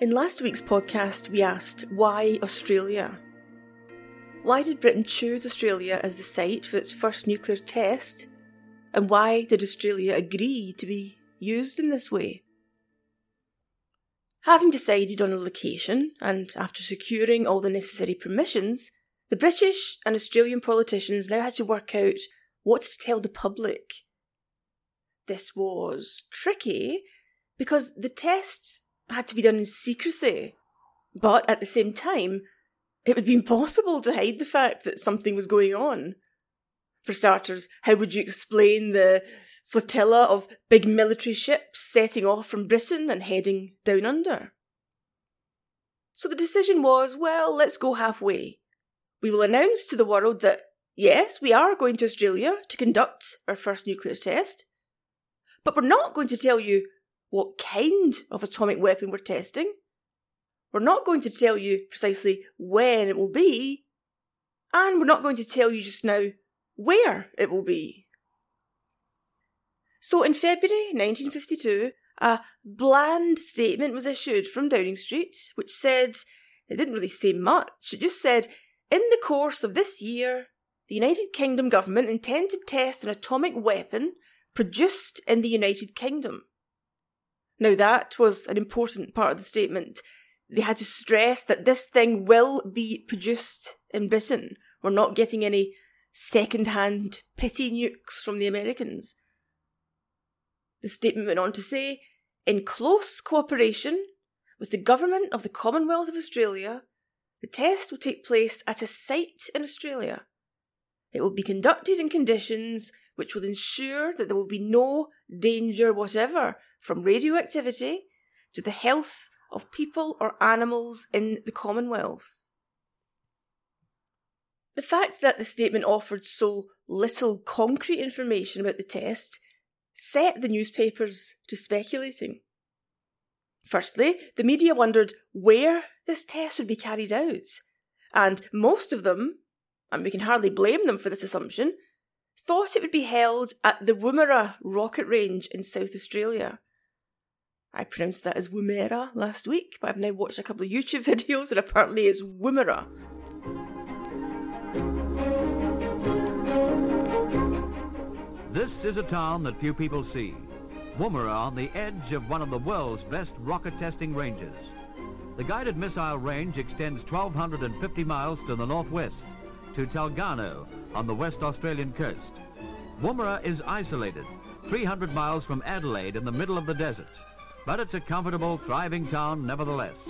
In last week's podcast, we asked why Australia? Why did Britain choose Australia as the site for its first nuclear test? And why did Australia agree to be used in this way? Having decided on a location, and after securing all the necessary permissions, the British and Australian politicians now had to work out what to tell the public. This was tricky because the tests had to be done in secrecy. But at the same time, it would be impossible to hide the fact that something was going on. For starters, how would you explain the flotilla of big military ships setting off from Britain and heading down under? So the decision was well, let's go halfway. We will announce to the world that, yes, we are going to Australia to conduct our first nuclear test, but we're not going to tell you what kind of atomic weapon we're testing. We're not going to tell you precisely when it will be, and we're not going to tell you just now where it will be. So in February 1952, a bland statement was issued from Downing Street, which said, it didn't really say much, it just said, in the course of this year, the United Kingdom government intend to test an atomic weapon produced in the United Kingdom. Now, that was an important part of the statement. They had to stress that this thing will be produced in Britain. We're not getting any second hand pity nukes from the Americans. The statement went on to say in close cooperation with the Government of the Commonwealth of Australia, the test will take place at a site in Australia. It will be conducted in conditions which will ensure that there will be no danger whatever from radioactivity to the health of people or animals in the Commonwealth. The fact that the statement offered so little concrete information about the test set the newspapers to speculating. Firstly, the media wondered where this test would be carried out, and most of them, and we can hardly blame them for this assumption, thought it would be held at the Woomera rocket range in South Australia. I pronounced that as Woomera last week, but I've now watched a couple of YouTube videos and apparently it's Woomera. This is a town that few people see. Woomera on the edge of one of the world's best rocket testing ranges. The guided missile range extends 1,250 miles to the northwest, to Talgarno on the West Australian coast. Woomera is isolated, 300 miles from Adelaide in the middle of the desert, but it's a comfortable, thriving town nevertheless.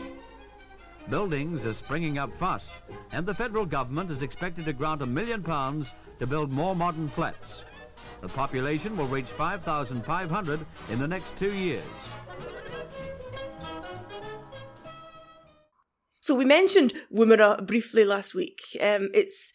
Buildings are springing up fast, and the federal government is expected to grant a million pounds to build more modern flats. The population will reach 5,500 in the next two years. So we mentioned Woomera briefly last week. Um, it's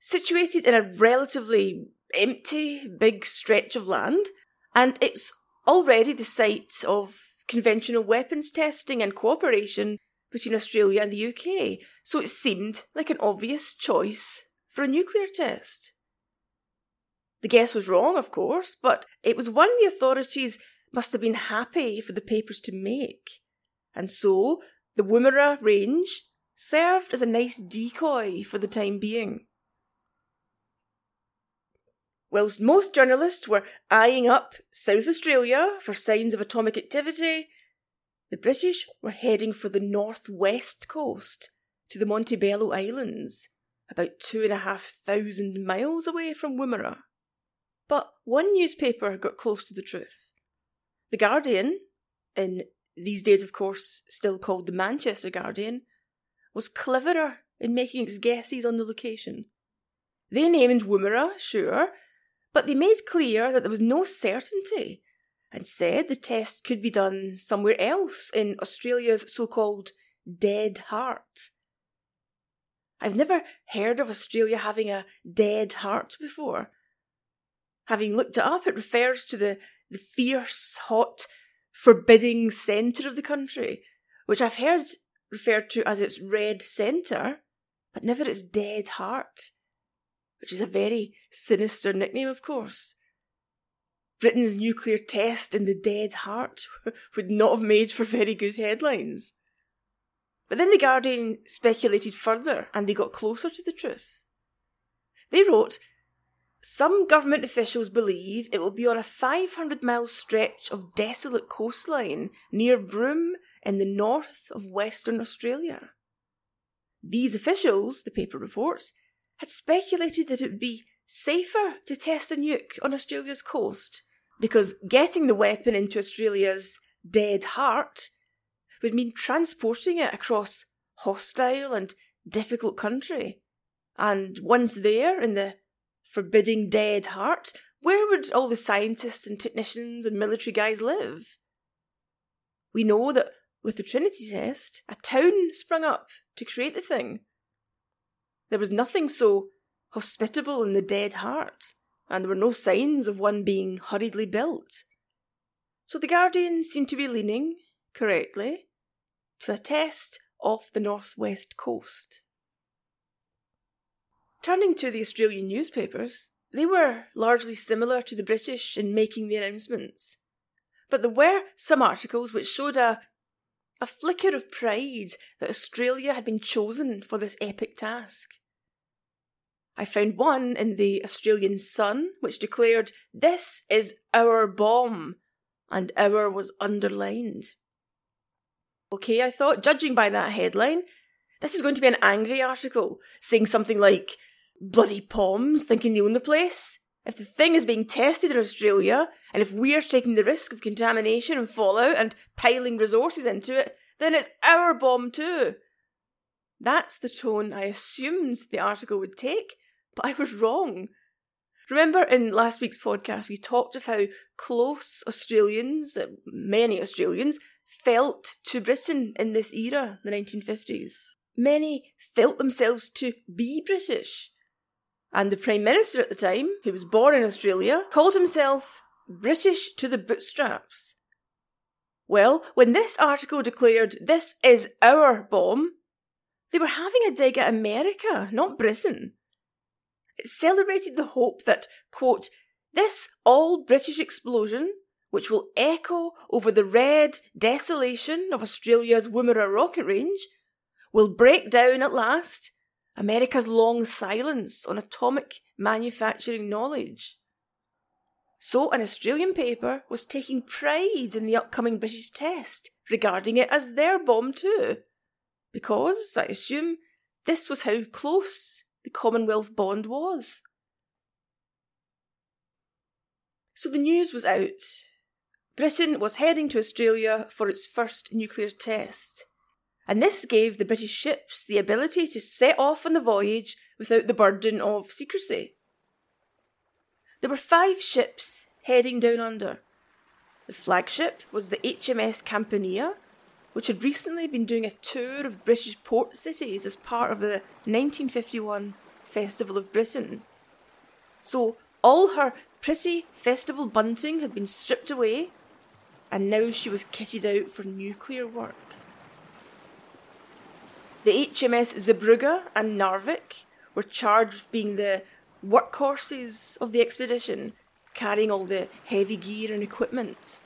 situated in a relatively empty, big stretch of land, and it's already the site of conventional weapons testing and cooperation between Australia and the UK, so it seemed like an obvious choice for a nuclear test. The guess was wrong, of course, but it was one the authorities must have been happy for the papers to make. And so, the Woomera range served as a nice decoy for the time being. Whilst most journalists were eyeing up South Australia for signs of atomic activity, the British were heading for the northwest coast to the Montebello Islands, about two and a half thousand miles away from Woomera. But one newspaper got close to the truth. The Guardian, in these days, of course, still called the Manchester Guardian, was cleverer in making its guesses on the location. They named Woomera, sure, but they made clear that there was no certainty and said the test could be done somewhere else in Australia's so called dead heart. I've never heard of Australia having a dead heart before. Having looked it up, it refers to the, the fierce, hot, forbidding centre of the country, which I've heard referred to as its red centre, but never its dead heart which is a very sinister nickname, of course. Britain's nuclear test in the dead heart would not have made for very good headlines. But then The Guardian speculated further and they got closer to the truth. They wrote Some government officials believe it will be on a 500 mile stretch of desolate coastline near Broome in the north of Western Australia. These officials, the paper reports, had speculated that it would be safer to test a nuke on Australia's coast because getting the weapon into Australia's dead heart would mean transporting it across hostile and difficult country. And once there, in the forbidding dead heart, where would all the scientists and technicians and military guys live? We know that with the Trinity test, a town sprung up to create the thing. There was nothing so hospitable in the dead heart, and there were no signs of one being hurriedly built. So the Guardian seemed to be leaning, correctly, to a test off the northwest coast. Turning to the Australian newspapers, they were largely similar to the British in making the announcements. But there were some articles which showed a, a flicker of pride that Australia had been chosen for this epic task. I found one in the Australian Sun which declared, This is our bomb, and our was underlined. Okay, I thought, judging by that headline, this is going to be an angry article saying something like, bloody Poms thinking they own the place. If the thing is being tested in Australia, and if we're taking the risk of contamination and fallout and piling resources into it, then it's our bomb too. That's the tone I assumed the article would take, but I was wrong. Remember in last week's podcast, we talked of how close Australians, uh, many Australians, felt to Britain in this era, the 1950s. Many felt themselves to be British. And the Prime Minister at the time, who was born in Australia, called himself British to the bootstraps. Well, when this article declared this is our bomb, they were having a dig at America, not Britain. It celebrated the hope that, quote, this all British explosion which will echo over the red desolation of Australia's Woomera rocket range, will break down at last America's long silence on atomic manufacturing knowledge. So, an Australian paper was taking pride in the upcoming British test, regarding it as their bomb too. Because, I assume, this was how close the Commonwealth bond was. So the news was out, Britain was heading to Australia for its first nuclear test. And this gave the British ships the ability to set off on the voyage without the burden of secrecy. There were five ships heading down under. The flagship was the HMS Campania, which had recently been doing a tour of British port cities as part of the 1951 Festival of Britain. So all her pretty festival bunting had been stripped away and now she was kitted out for nuclear work. The HMS Zeebrugge and Narvik were charged with being the workhorses of the expedition, carrying all the heavy gear and equipment.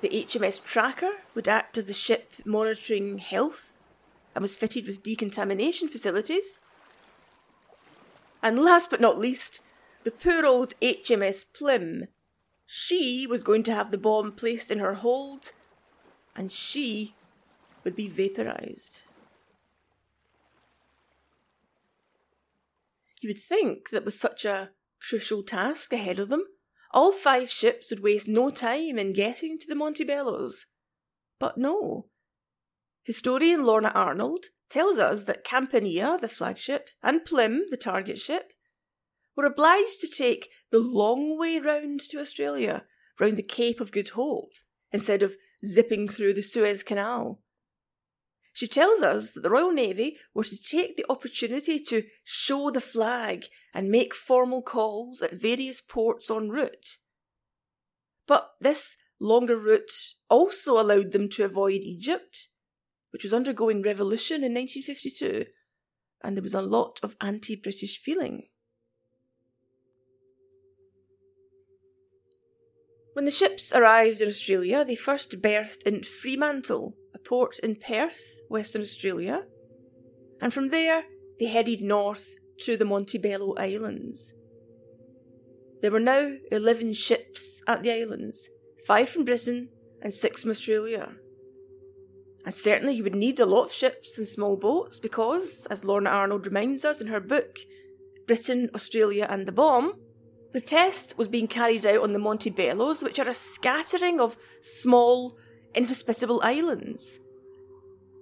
The HMS Tracker would act as the ship monitoring health and was fitted with decontamination facilities. And last but not least, the poor old HMS Plym she was going to have the bomb placed in her hold, and she would be vaporized. You would think that with such a crucial task ahead of them, all five ships would waste no time in getting to the Montebellos. But no. Historian Lorna Arnold tells us that Campania, the flagship, and Plym, the target ship, were obliged to take the long way round to Australia, round the Cape of Good Hope, instead of zipping through the Suez Canal. She tells us that the Royal Navy were to take the opportunity to show the flag and make formal calls at various ports en route. But this longer route also allowed them to avoid Egypt, which was undergoing revolution in 1952, and there was a lot of anti British feeling. When the ships arrived in Australia, they first berthed in Fremantle, port in Perth, Western Australia, and from there they headed north to the Montebello Islands. There were now 11 ships at the islands, five from Britain and six from Australia. And certainly you would need a lot of ships and small boats because, as Lorna Arnold reminds us in her book, Britain, Australia and the Bomb, the test was being carried out on the Montebellos, which are a scattering of small, inhospitable islands.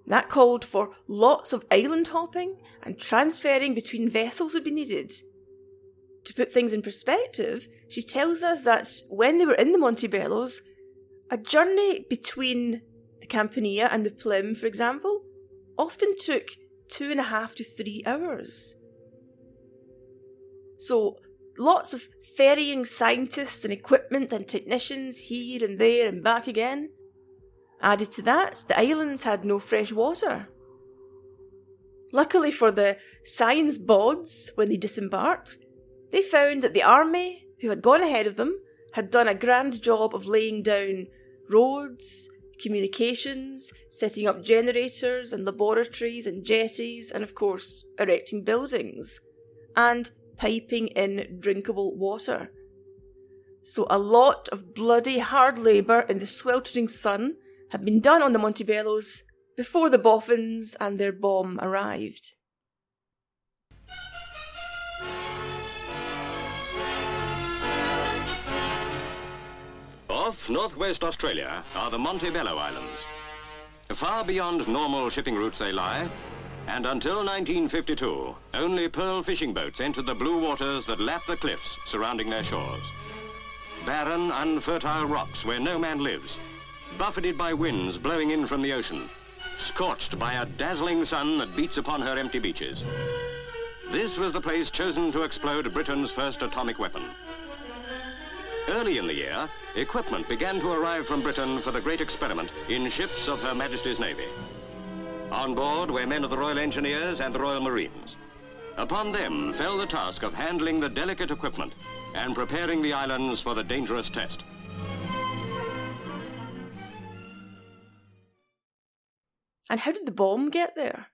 That called for lots of island hopping and transferring between vessels would be needed. To put things in perspective, she tells us that when they were in the Montebellos, a journey between the Campania and the Plym, for example, often took two and a half to three hours. So, lots of ferrying scientists and equipment and technicians here and there and back again. Added to that, the islands had no fresh water. Luckily for the science bods, when they disembarked, they found that the army, who had gone ahead of them, had done a grand job of laying down roads, communications, setting up generators and laboratories and jetties, and of course, erecting buildings, and piping in drinkable water. So, a lot of bloody hard labour in the sweltering sun had been done on the Montebellos before the boffins and their bomb arrived. Off northwest Australia are the Montebello Islands. Far beyond normal shipping routes they lie, and until 1952, only pearl fishing boats entered the blue waters that lap the cliffs surrounding their shores. Barren, unfertile rocks where no man lives, buffeted by winds blowing in from the ocean, scorched by a dazzling sun that beats upon her empty beaches. This was the place chosen to explode Britain's first atomic weapon. Early in the year, equipment began to arrive from Britain for the great experiment in ships of Her Majesty's Navy. On board were men of the Royal Engineers and the Royal Marines. Upon them fell the task of handling the delicate equipment and preparing the islands for the dangerous test. And how did the bomb get there?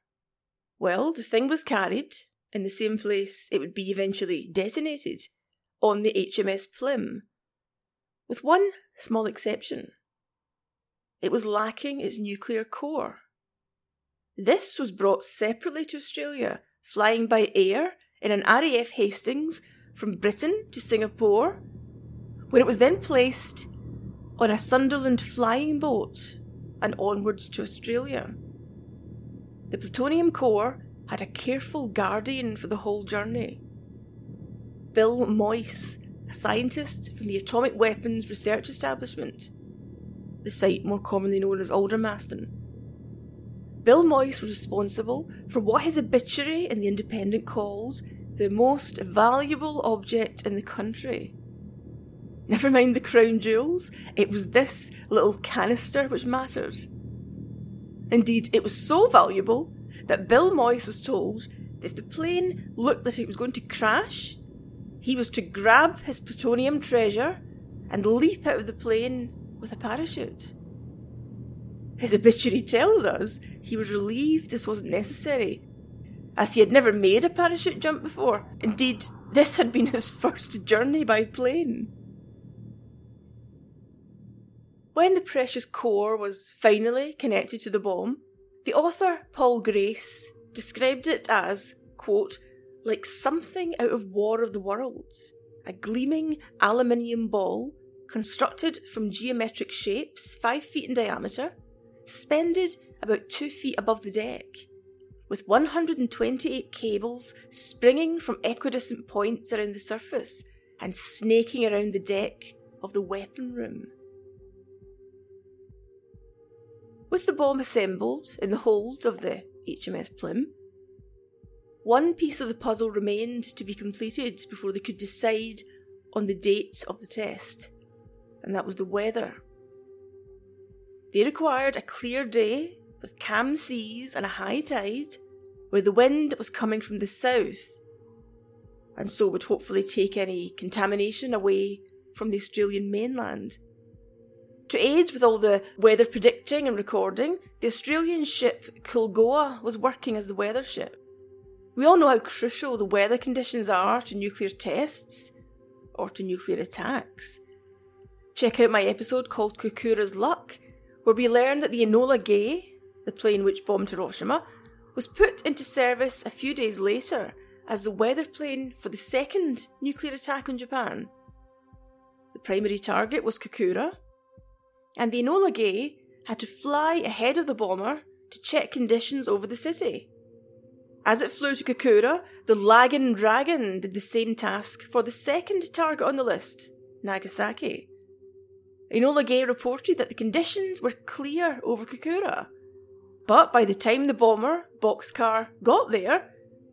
Well, the thing was carried in the same place it would be eventually detonated on the HMS Plym, with one small exception. It was lacking its nuclear core. This was brought separately to Australia, flying by air in an RAF Hastings from Britain to Singapore, where it was then placed on a Sunderland flying boat and onwards to Australia. The plutonium core had a careful guardian for the whole journey. Bill Moyse, a scientist from the Atomic Weapons Research Establishment, the site more commonly known as Aldermaston. Bill Moyse was responsible for what his obituary in The Independent called the most valuable object in the country. Never mind the crown jewels, it was this little canister which mattered. Indeed, it was so valuable that Bill Moyse was told that if the plane looked that it was going to crash, he was to grab his plutonium treasure and leap out of the plane with a parachute. His obituary tells us he was relieved this wasn't necessary, as he had never made a parachute jump before. Indeed, this had been his first journey by plane. When the precious core was finally connected to the bomb, the author, Paul Grace, described it as, quote, like something out of War of the Worlds, a gleaming aluminium ball constructed from geometric shapes five feet in diameter, suspended about two feet above the deck, with 128 cables springing from equidistant points around the surface and snaking around the deck of the weapon room. With the bomb assembled in the hold of the HMS Plym, one piece of the puzzle remained to be completed before they could decide on the date of the test, and that was the weather. They required a clear day with calm seas and a high tide, where the wind was coming from the south, and so would hopefully take any contamination away from the Australian mainland. To aid with all the weather predicting and recording, the Australian ship Kulgoa was working as the weather ship. We all know how crucial the weather conditions are to nuclear tests or to nuclear attacks. Check out my episode called Kokura's Luck, where we learned that the Enola Gay, the plane which bombed Hiroshima, was put into service a few days later as the weather plane for the second nuclear attack on Japan. The primary target was Kokura, and the Enola Gay had to fly ahead of the bomber to check conditions over the city. As it flew to Kokura, the Laggin' Dragon did the same task for the second target on the list, Nagasaki. Enola Gay reported that the conditions were clear over Kokura. But by the time the bomber, Boxcar, got there,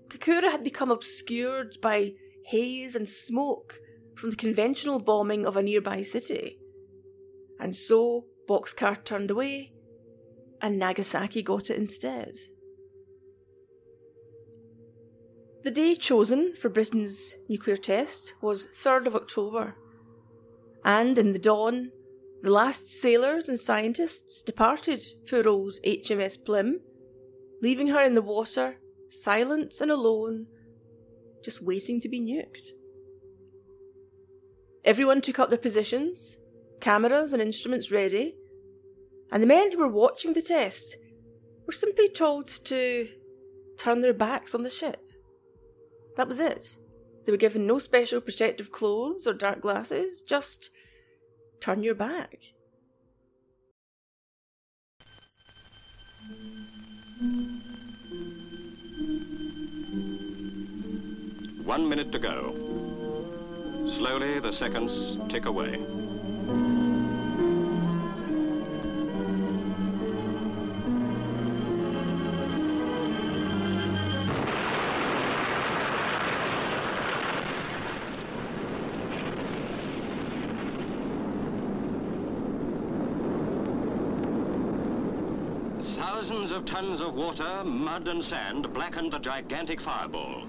Kokura had become obscured by haze and smoke from the conventional bombing of a nearby city. And so Boxcar turned away, and Nagasaki got it instead. The day chosen for Britain's nuclear test was 3rd of October, and in the dawn, the last sailors and scientists departed poor old HMS Plym, leaving her in the water, silent and alone, just waiting to be nuked. Everyone took up their positions, cameras and instruments ready, and the men who were watching the test were simply told to turn their backs on the ship. That was it. They were given no special protective clothes or dark glasses, just turn your back. One minute to go. Slowly, the seconds tick away. Of tons of water, mud and sand blackened the gigantic fireball.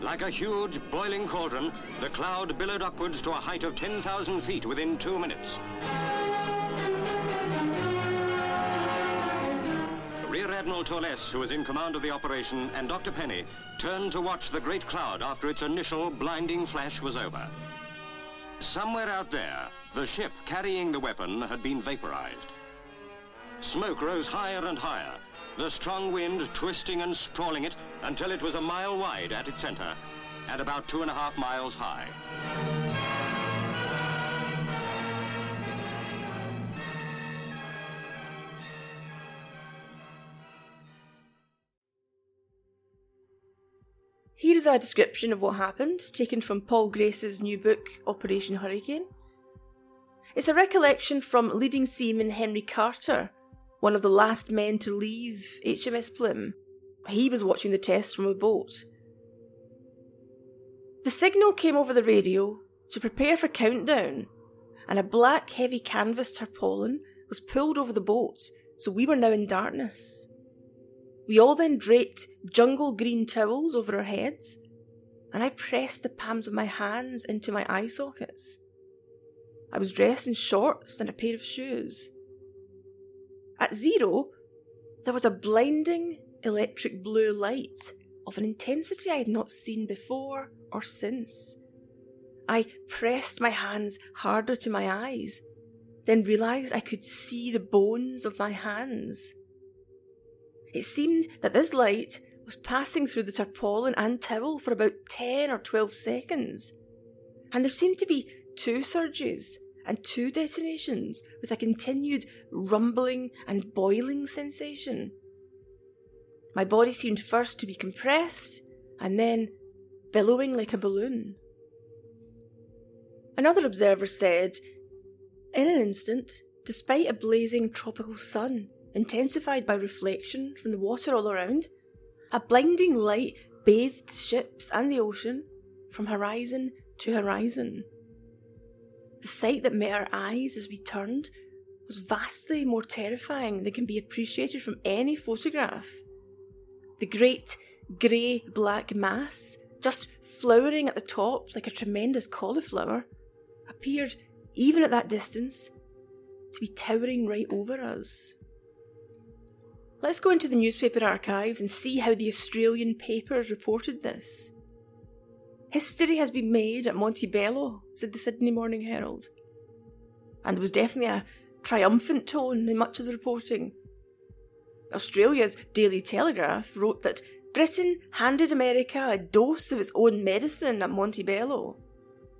Like a huge boiling cauldron, the cloud billowed upwards to a height of 10,000 feet within two minutes. Rear Admiral Torlesse, who was in command of the operation, and Dr. Penney turned to watch the great cloud after its initial blinding flash was over. Somewhere out there, the ship carrying the weapon had been vaporized. Smoke rose higher and higher, the strong wind twisting and sprawling it until it was a mile wide at its center and about two and a half miles high. Here is a description of what happened, taken from Paul Grace's new book, Operation Hurricane. It's a recollection from leading seaman Henry Carter, one of the last men to leave HMS Plym. He was watching the test from a boat. The signal came over the radio to prepare for countdown, and a black heavy canvas tarpaulin was pulled over the boat, so we were now in darkness. We all then draped jungle green towels over our heads, and I pressed the palms of my hands into my eye sockets. I was dressed in shorts and a pair of shoes. At zero, there was a blinding electric blue light of an intensity I had not seen before or since. I pressed my hands harder to my eyes, then realised I could see the bones of my hands. It seemed that this light was passing through the tarpaulin and towel for about 10 or 12 seconds, and there seemed to be two surges and two detonations with a continued rumbling and boiling sensation. My body seemed first to be compressed and then billowing like a balloon. Another observer said, In an instant, despite a blazing tropical sun, intensified by reflection from the water all around, a blinding light bathed ships and the ocean from horizon to horizon. The sight that met our eyes as we turned was vastly more terrifying than can be appreciated from any photograph. The great grey black mass, just flowering at the top like a tremendous cauliflower, appeared, even at that distance, to be towering right over us. Let's go into the newspaper archives and see how the Australian papers reported this. History has been made at Montebello, said the Sydney Morning Herald. And there was definitely a triumphant tone in much of the reporting. Australia's Daily Telegraph wrote that Britain handed America a dose of its own medicine at Montebello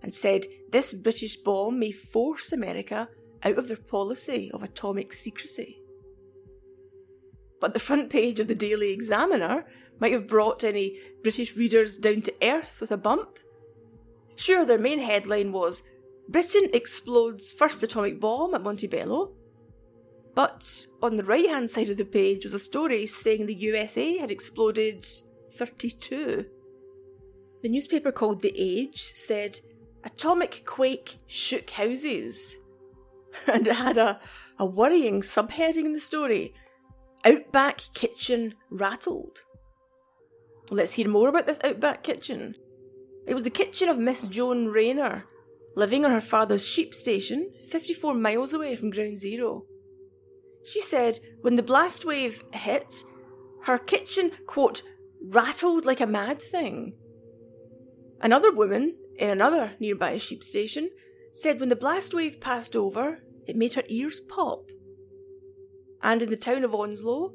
and said this British bomb may force America out of their policy of atomic secrecy. But the front page of the Daily Examiner might have brought any British readers down to earth with a bump. Sure, their main headline was Britain explodes first atomic bomb at Montebello. But on the right hand side of the page was a story saying the USA had exploded 32. The newspaper called The Age said, Atomic quake shook houses. And it had a, a worrying subheading in the story Outback kitchen rattled. Let's hear more about this Outback kitchen. It was the kitchen of Miss Joan Rayner, living on her father's sheep station, 54 miles away from Ground Zero. She said when the blast wave hit, her kitchen, quote, rattled like a mad thing. Another woman, in another nearby sheep station, said when the blast wave passed over, it made her ears pop. And in the town of Onslow,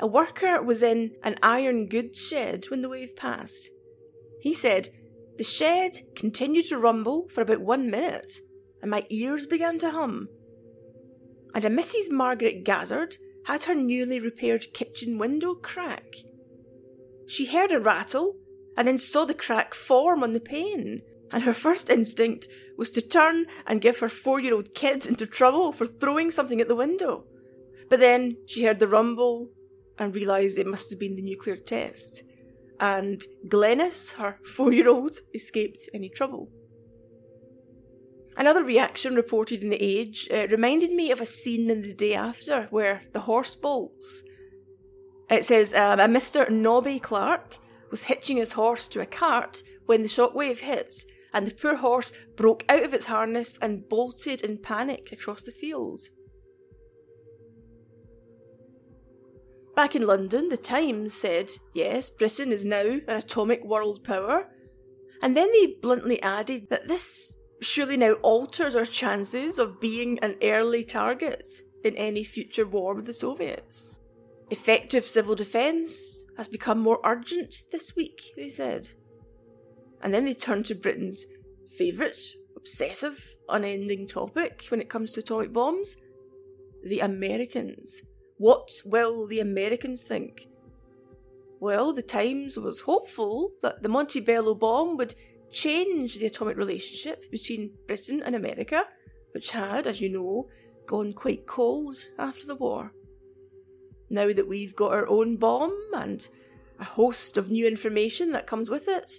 a worker was in an iron goods shed when the wave passed. He said the shed continued to rumble for about one minute, and my ears began to hum. And a Mrs. Margaret Gazzard had her newly repaired kitchen window crack. She heard a rattle and then saw the crack form on the pane, and her first instinct was to turn and give her four year old kid into trouble for throwing something at the window. But then she heard the rumble and realised it must have been the nuclear test and Glenys, her four year old, escaped any trouble. Another reaction reported in The Age uh, reminded me of a scene in the day after where the horse bolts. It says um, a Mr. Nobby Clark was hitching his horse to a cart when the shockwave hit, and the poor horse broke out of its harness and bolted in panic across the field. Back in London, the Times said, yes, Britain is now an atomic world power. And then they bluntly added that this surely now alters our chances of being an early target in any future war with the Soviets. Effective civil defence has become more urgent this week, they said. And then they turned to Britain's favourite, obsessive, unending topic when it comes to atomic bombs the Americans. What will the Americans think? Well, the Times was hopeful that the Montebello bomb would change the atomic relationship between Britain and America, which had, as you know, gone quite cold after the war. Now that we've got our own bomb and a host of new information that comes with it,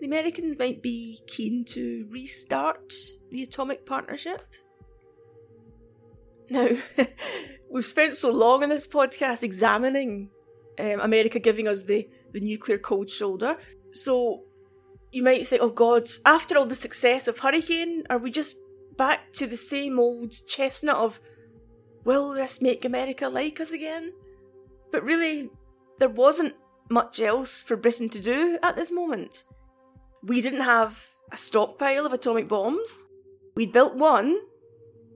the Americans might be keen to restart the atomic partnership. Now, we've spent so long in this podcast examining um, America giving us the, the nuclear cold shoulder. So you might think, oh God, after all the success of Hurricane, are we just back to the same old chestnut of, will this make America like us again? But really, there wasn't much else for Britain to do at this moment. We didn't have a stockpile of atomic bombs. We'd built one,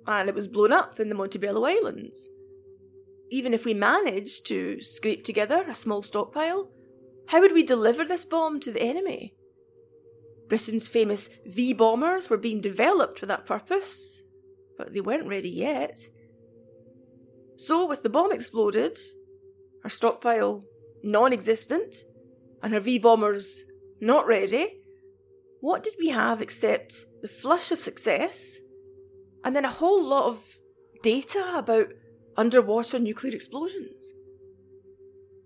and it was blown up in the Montebello Islands. Even if we managed to scrape together a small stockpile, how would we deliver this bomb to the enemy? Britain's famous V bombers were being developed for that purpose, but they weren't ready yet. So, with the bomb exploded, her stockpile non existent, and her V bombers not ready, what did we have except the flush of success and then a whole lot of data about underwater nuclear explosions.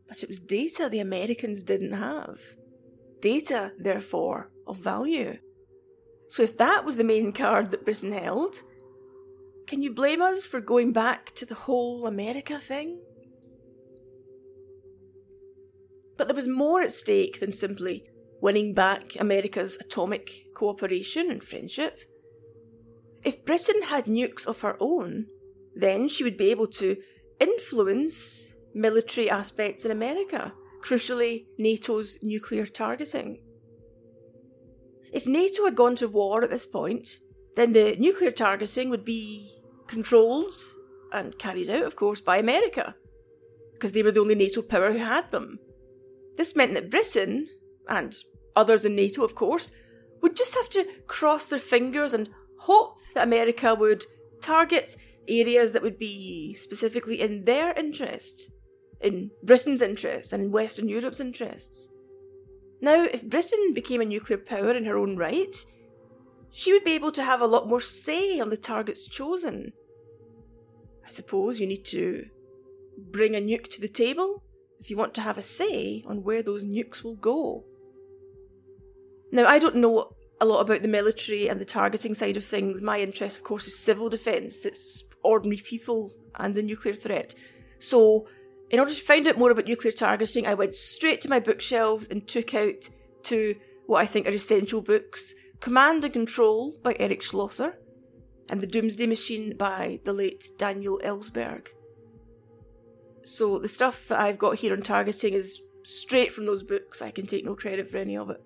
But it was data the Americans didn't have. Data, therefore, of value. So if that was the main card that Britain held, can you blame us for going back to the whole America thing? But there was more at stake than simply winning back America's atomic cooperation and friendship. If Britain had nukes of her own, then she would be able to influence military aspects in America, crucially, NATO's nuclear targeting. If NATO had gone to war at this point, then the nuclear targeting would be controlled and carried out, of course, by America, because they were the only NATO power who had them. This meant that Britain, and others in NATO, of course, would just have to cross their fingers and hope that America would target areas that would be specifically in their interest, in Britain's interest, and in Western Europe's interests. Now, if Britain became a nuclear power in her own right, she would be able to have a lot more say on the targets chosen. I suppose you need to bring a nuke to the table if you want to have a say on where those nukes will go. Now, I don't know a lot about the military and the targeting side of things. My interest, of course, is civil defence. It's ordinary people and the nuclear threat. So, in order to find out more about nuclear targeting, I went straight to my bookshelves and took out two what I think are essential books Command and Control by Eric Schlosser and The Doomsday Machine by the late Daniel Ellsberg. So, the stuff that I've got here on targeting is straight from those books. I can take no credit for any of it.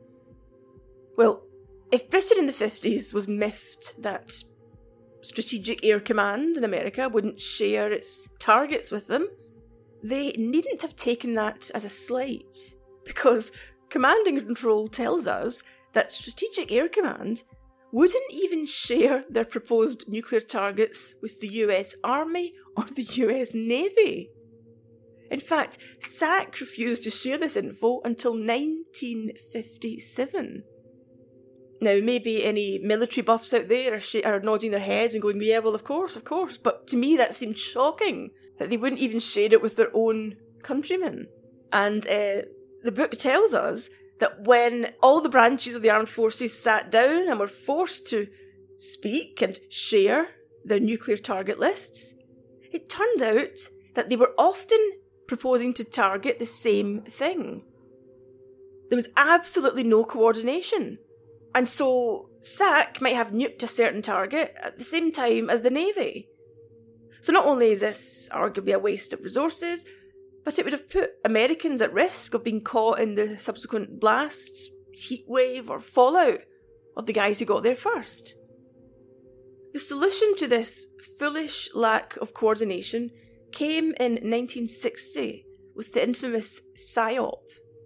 Well, if Britain in the 50s was miffed that Strategic Air Command in America wouldn't share its targets with them, they needn't have taken that as a slight, because Command and Control tells us that Strategic Air Command wouldn't even share their proposed nuclear targets with the US Army or the US Navy. In fact, SAC refused to share this info until 1957. Now, maybe any military buffs out there are, sh- are nodding their heads and going, yeah, well, of course, of course. But to me, that seemed shocking that they wouldn't even share it with their own countrymen. And uh, the book tells us that when all the branches of the armed forces sat down and were forced to speak and share their nuclear target lists, it turned out that they were often proposing to target the same thing. There was absolutely no coordination. And so SAC might have nuked a certain target at the same time as the Navy. So not only is this arguably a waste of resources, but it would have put Americans at risk of being caught in the subsequent blast, heatwave, or fallout of the guys who got there first. The solution to this foolish lack of coordination came in 1960 with the infamous SIOP.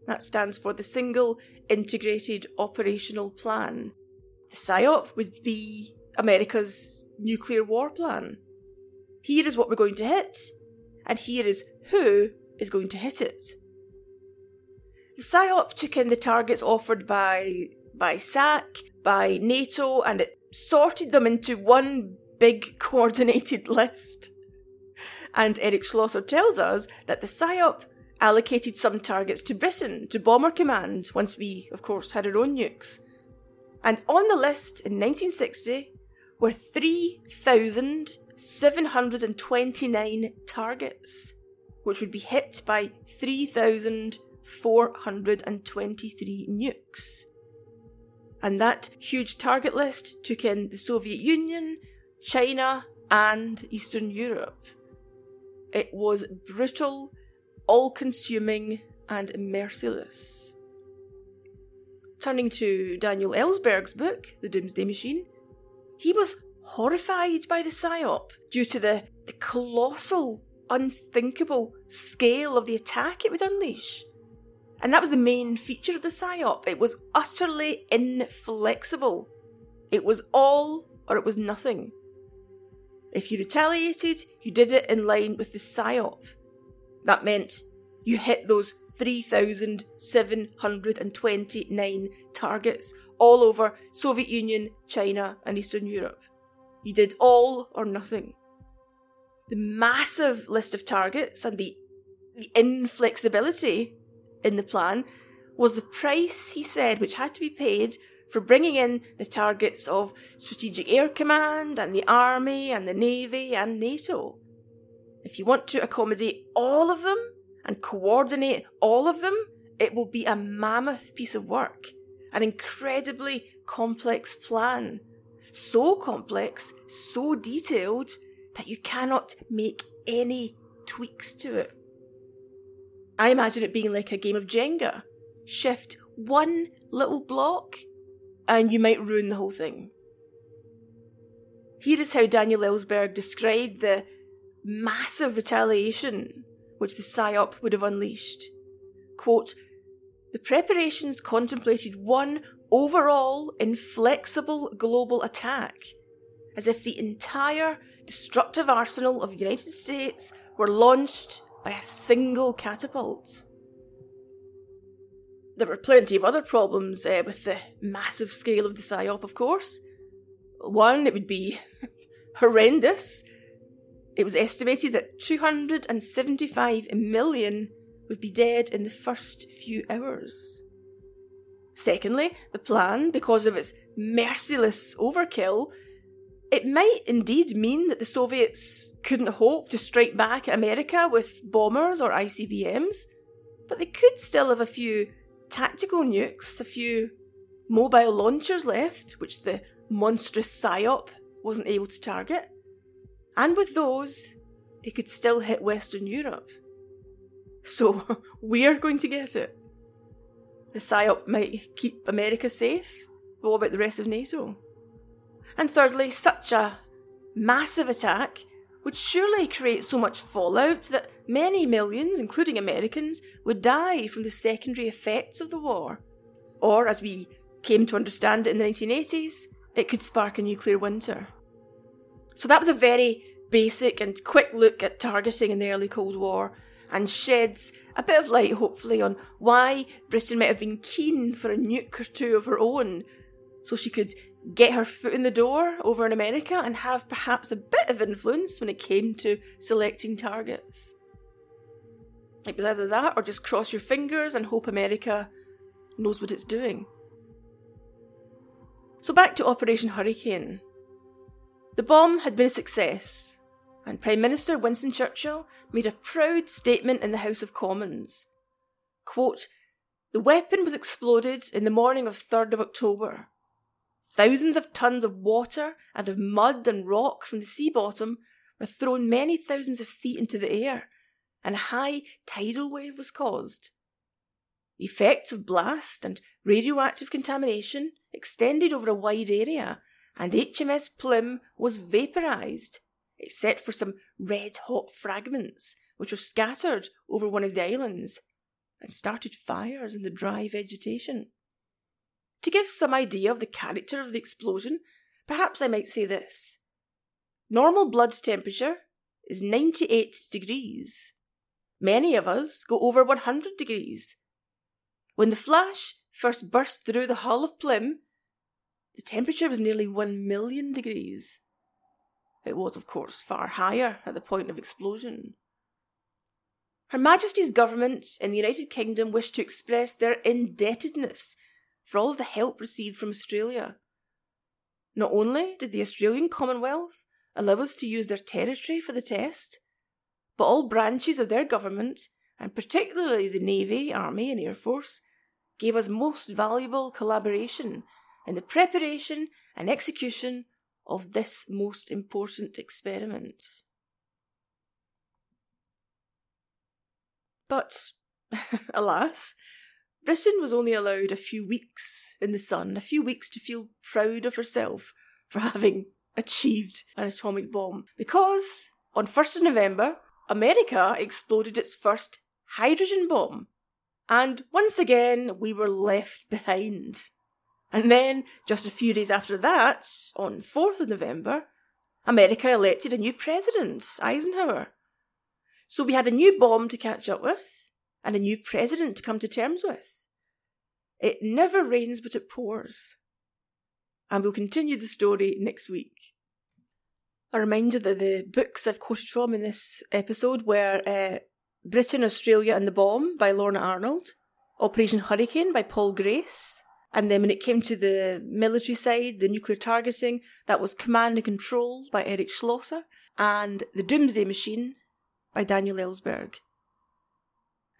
That stands for the Single Integrated Operational Plan. The SIOP would be America's nuclear war plan. Here is what we're going to hit, and here is who is going to hit it. The SIOP took in the targets offered by, by SAC, by NATO, and it sorted them into one big coordinated list. And Eric Schlosser tells us that the SIOP allocated some targets to Britain, to Bomber Command, once we, of course, had our own nukes. And on the list in 1960 were 3,729 targets, which would be hit by 3,423 nukes. And that huge target list took in the Soviet Union, China, and Eastern Europe. It was brutal, all consuming, and merciless. Turning to Daniel Ellsberg's book, The Doomsday Machine, he was horrified by the SIOP due to the, the colossal, unthinkable scale of the attack it would unleash. And that was the main feature of the SIOP. It was utterly inflexible. It was all or it was nothing. If you retaliated, you did it in line with the SIOP. That meant you hit those 3,729 targets all over Soviet Union, China, and Eastern Europe. You did all or nothing. The massive list of targets and the, the inflexibility in the plan was the price, he said, which had to be paid for bringing in the targets of Strategic Air Command and the Army and the Navy and NATO. If you want to accommodate all of them and coordinate all of them, it will be a mammoth piece of work, an incredibly complex plan so complex, so detailed, that you cannot make any tweaks to it. I imagine it being like a game of Jenga. Shift one little block, and you might ruin the whole thing. Here is how Daniel Ellsberg described the massive retaliation which the SIOP would have unleashed. Quote, the preparations contemplated one overall inflexible global attack, as if the entire destructive arsenal of the United States were launched by a single catapult. There were plenty of other problems uh, with the massive scale of the SIOP, of course. One, it would be horrendous. It was estimated that 275 million would be dead in the first few hours. Secondly, the plan, because of its merciless overkill, it might indeed mean that the Soviets couldn't hope to strike back at America with bombers or ICBMs, but they could still have a few tactical nukes, a few mobile launchers left, which the monstrous SIOP wasn't able to target. And with those, they could still hit Western Europe. So we're going to get it. The SIOP might keep America safe, but what about the rest of NATO? And thirdly, such a massive attack would surely create so much fallout that many millions, including Americans, would die from the secondary effects of the war. Or, as we came to understand it in the 1980s, it could spark a nuclear winter. So that was a very basic and quick look at targeting in the early Cold War and sheds a bit of light, hopefully, on why Britain might have been keen for a nuke or two of her own so she could get her foot in the door over in America and have perhaps a bit of influence when it came to selecting targets. It was either that or just cross your fingers and hope America knows what it's doing. So back to Operation Hurricane. The bomb had been a success, and Prime Minister Winston Churchill made a proud statement in the House of Commons. Quote, the weapon was exploded in the morning of 3rd of October Thousands of tons of water and of mud and rock from the sea bottom were thrown many thousands of feet into the air, and a high tidal wave was caused. The effects of blast and radioactive contamination extended over a wide area, and HMS Plym was vaporized, except for some red hot fragments which were scattered over one of the islands and started fires in the dry vegetation. To give some idea of the character of the explosion, perhaps I might say this. Normal blood temperature is 98 degrees. Many of us go over 100 degrees. When the flash first burst through the hull of Plym, the temperature was nearly 1 million degrees. It was, of course, far higher at the point of explosion. Her Majesty's government in the United Kingdom wished to express their indebtedness for all of the help received from Australia. Not only did the Australian Commonwealth allow us to use their territory for the test, but all branches of their government, and particularly the Navy, Army, and Air Force, gave us most valuable collaboration in the preparation and execution of this most important experiment. But, alas, Britain was only allowed a few weeks in the sun, a few weeks to feel proud of herself for having achieved an atomic bomb. Because on 1st of November, America exploded its first hydrogen bomb. And once again, we were left behind. And then, just a few days after that, on 4th of November, America elected a new president, Eisenhower. So we had a new bomb to catch up with, and a new president to come to terms with. It never rains but it pours. And we'll continue the story next week. A reminder that the books I've quoted from in this episode were uh, Britain, Australia and the Bomb by Lorna Arnold, Operation Hurricane by Paul Grace, and then when it came to the military side, the nuclear targeting, that was Command and Control by Eric Schlosser, and The Doomsday Machine by Daniel Ellsberg.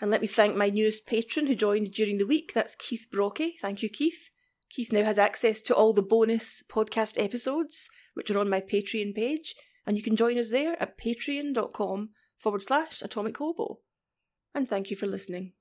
And let me thank my newest patron who joined during the week. That's Keith Brocky. Thank you, Keith. Keith now has access to all the bonus podcast episodes, which are on my Patreon page, and you can join us there at patreon.com forward slash atomic hobo. And thank you for listening.